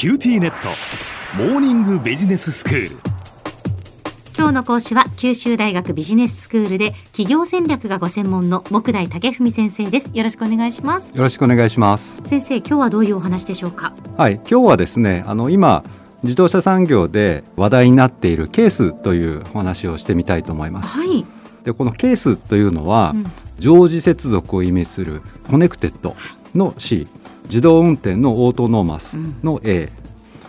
QTnet。モーニングビジネススクール。今日の講師は九州大学ビジネススクールで企業戦略がご専門の目代武史先生です。よろしくお願いします。よろしくお願いします。先生今日はどういうお話でしょうか？はい今日はですねあの今自動車産業で話題になっているケースというお話をしてみたいと思います。はい。でこのケースというのは、うん。常時接続を意味するConnected の C 自動運転の Autonomous の A、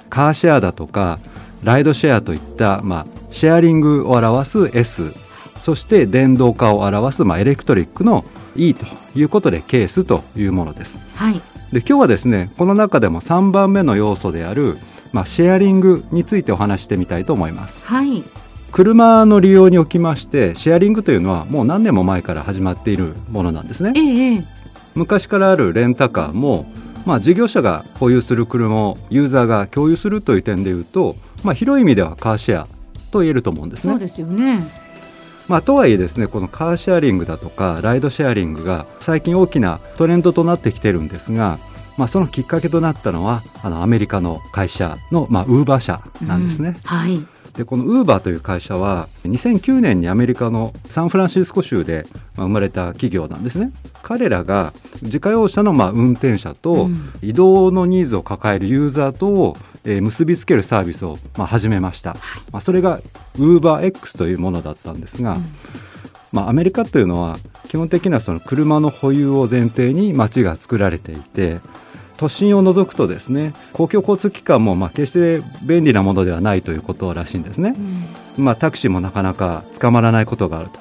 カーシェアだとかライドシェアといった、まあ、シェアリングを表す S そして電動化を表す、まあ、 Electric の E ということでケースというものです。はい。で今日はですねこの中でも3番目の要素である、まあ、シェアリングについてお話してみたいと思います。はい。車の利用におきましてシェアリングというのはもう何年も前から始まっているものなんですね。ええええ。昔からあるレンタカーも、まあ、事業者が保有する車をユーザーが共有するという点でいうと、まあ、広い意味ではカーシェアと言えると思うんですね。そうですよねまあ、とはいえですねこのカーシェアリングだとかライドシェアリングが最近大きなトレンドとなってきてるんですが、まあ、そのきっかけとなったのはあのアメリカの会社の、まあ、ウーバー社なんですね。うんはいでこのウーバーという会社は2009年にアメリカのサンフランシスコ州でまあ生まれた企業なんですね彼らが自家用車のまあ運転者とうん。移動のニーズを抱えるユーザーとをえー結びつけるサービスをまあ始めました、まあ、それがウーバー X というものだったんですが、うん。まあ、アメリカというのは基本的にはその車の保有を前提に街が作られていて都心を除くとですね公共交通機関もまあ決して便利なものではないということらしいんですね。うん。まあ、タクシーもなかなか捕まらないことがあると。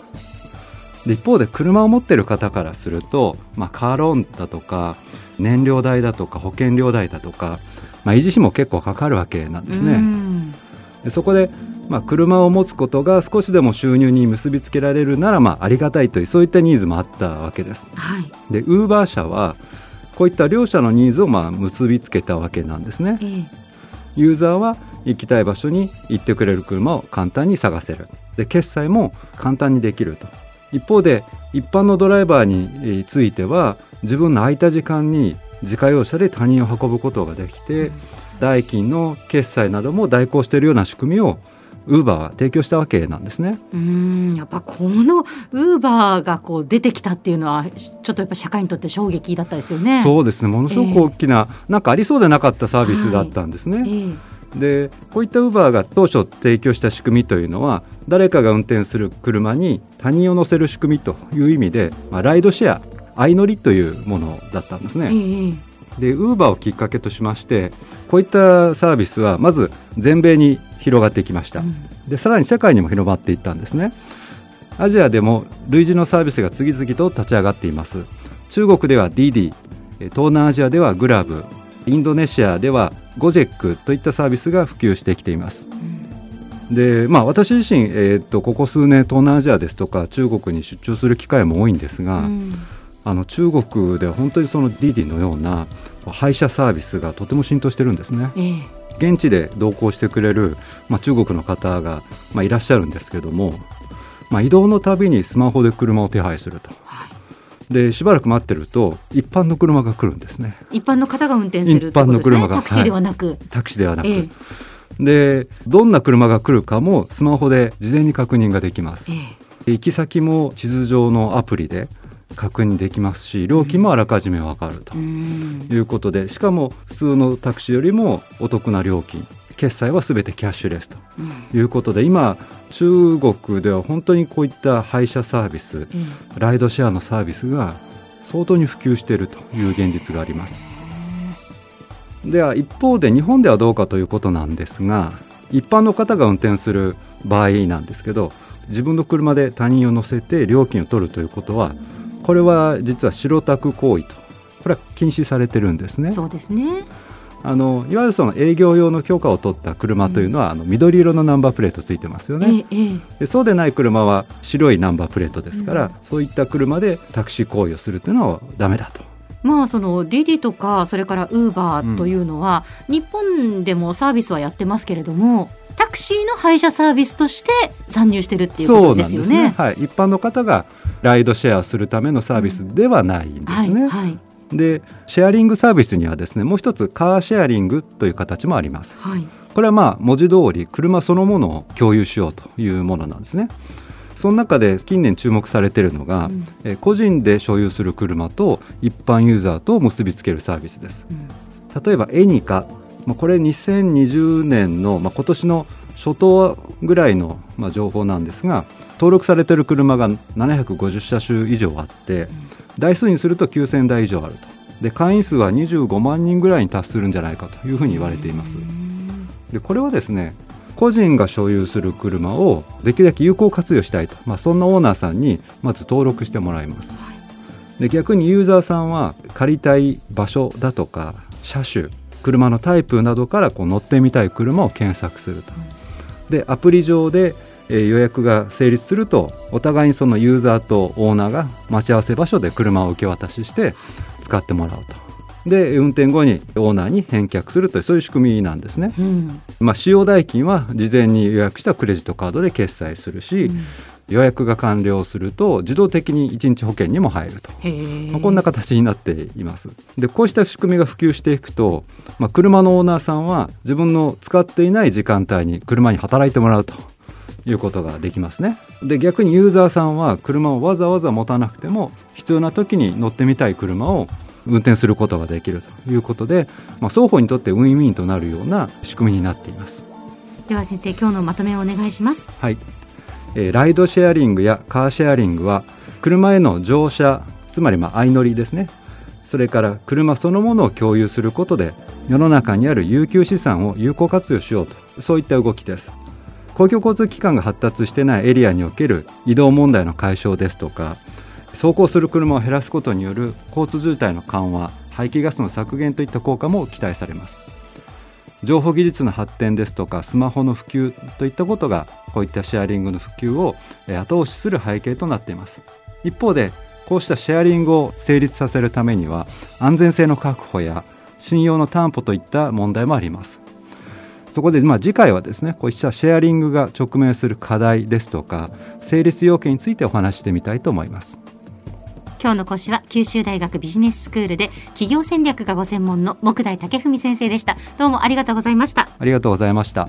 で一方で車を持っている方からすると、まあ、カーローンだとか燃料代だとか保険料代だとか、まあ、維持費も結構かかるわけなんですね。うんでそこで、まあ、車を持つことが少しでも収入に結びつけられるなら、まあ、ありがたいというそういったニーズもあったわけです。はいでウーバー社はこういった両者のニーズをまあ結びつけたわけなんですね。ええユーザーは行きたい場所に行ってくれる車を簡単に探せるで決済も簡単にできると一方で一般のドライバーにえーついては自分の空いた時間に自家用車で他人を運ぶことができて代金の決済なども代行しているような仕組みをウーバーは提供したわけなんですね。うんやっぱこのウーバーがこう出てきたっていうのはちょっとやっぱ社会にとって衝撃だったですよね。そうですねものすごく大きな、なんかありそうでなかったサービスだったんですね。ええでこういったウーバーが当初提供した仕組みというのは誰かが運転する車に他人を乗せる仕組みという意味で、まあ、ライドシェア相乗りというものだったんですえね。えでウーバーをきっかけとしましてこういったサービスはまず全米に広がっていきました。うんでさらに世界にも広まっていったんですねアジアでも類似のサービスが次々と立ち上がっています中国では DD え東南アジアではグラブインドネシアではゴジェックといったサービスが普及してきています。でまあ私自身、えーっとここ数年東南アジアですとか中国に出張する機会も多いんですが、うん。あの中国では本当にその DD のような配車サービスがとても浸透してるんですね。ええ。現地で同行してくれる、まあ、中国の方が、まあ、いらっしゃるんですけども、まあ、移動のたびにスマホで車を手配すると。はいでしばらく待ってると一般の車が来るんですね。一般の方が運転する一般の車がタクシーではなく、タクシーではなく、ええ。でどんな車が来るかもスマホで事前に確認ができます。え行き先も地図上のアプリで確認できますし料金もあらかじめわかるとうん。いうことでしかも普通のタクシーよりもお得な料金決済はすべてキャッシュレスとうん。いうことで今中国では本当にこういった配車サービスええライドシェアのサービスが相当に普及しているという現実があります。では一方で日本ではどうかということなんですが一般の方が運転する場合なんですけど自分の車で他人を乗せて料金を取るということはこれは実は白タク行為とこれは禁止されてるんですね。そうですねあのいわゆるその営業用の許可を取った車というのは、あの緑色のナンバープレートついてますよね、でそうでない車は白いナンバープレートですから、うん。そういった車でタクシー行為をするというのはダメだと。まあそのディディとかそれからウーバーというのは、日本でもサービスはやってますけれどもタクシーの配車サービスとして参入してるっていうことですよね。はい、一般の方がライドシェアするためのサービスではないんですね。はいはいでシェアリングサービスにはですねもう一つカーシェアリングという形もあります、はい。これはまあ文字通り車そのものを共有しようというものなんですね。その中で近年注目されているのが、うん。えー個人で所有する車と一般ユーザーと結びつけるサービスです。うん。例えばエニカ、まあ、これ2020年の、まあ、今年の初頭ぐらいの、まあ、情報なんですが登録されている車が750車種以上あって台数にすると9000台以上あると。で会員数は25万人ぐらいに達するんじゃないかというふうに言われています。でこれはですね個人が所有する車をできるだけ有効活用したいと、まあ、そんなオーナーさんにまず登録してもらいます。で逆にユーザーさんは借りたい場所だとか車種車のタイプなどからこう乗ってみたい車を検索すると。でアプリ上でえー予約が成立するとお互いにそのユーザーとオーナーが待ち合わせ場所で車を受け渡しして使ってもらうと。で運転後にオーナーに返却するというそういう仕組みなんですね、うん。まあ、使用代金は事前に予約したクレジットカードで決済するし、うん。予約が完了すると自動的に1日保険にも入ると。まあ、こんな形になっています。でこうした仕組みが普及していくと、まあ、車のオーナーさんは自分の使っていない時間帯に車に働いてもらうということができますね。で逆にユーザーさんは車をわざわざ持たなくても必要な時に乗ってみたい車を運転することができるということで、まあ、双方にとってウィンウィンとなるような仕組みになっています。では先生今日のまとめをお願いします。はい、えーライドシェアリングやカーシェアリングは車への乗車つまりまあ相乗りですね。それから車そのものを共有することで世の中にある有給資産を有効活用しようとそういった動きです公共交通機関が発達してないエリアにおける移動問題の解消ですとか走行する車を減らすことによる交通渋滞の緩和排気ガスの削減といった効果も期待されます。情報技術の発展ですとかスマホの普及といったことがこういったシェアリングの普及を後押しする背景となっています。一方でこうしたシェアリングを成立させるためには安全性の確保や信用の担保といった問題もあります。そこでまあ次回はですねこうしたシェアリングが直面する課題ですとか成立要件についてお話ししてみたいと思います。今日の講師は九州大学ビジネススクールで企業戦略がご専門の目代武史先生でした。どうもありがとうございました。ありがとうございました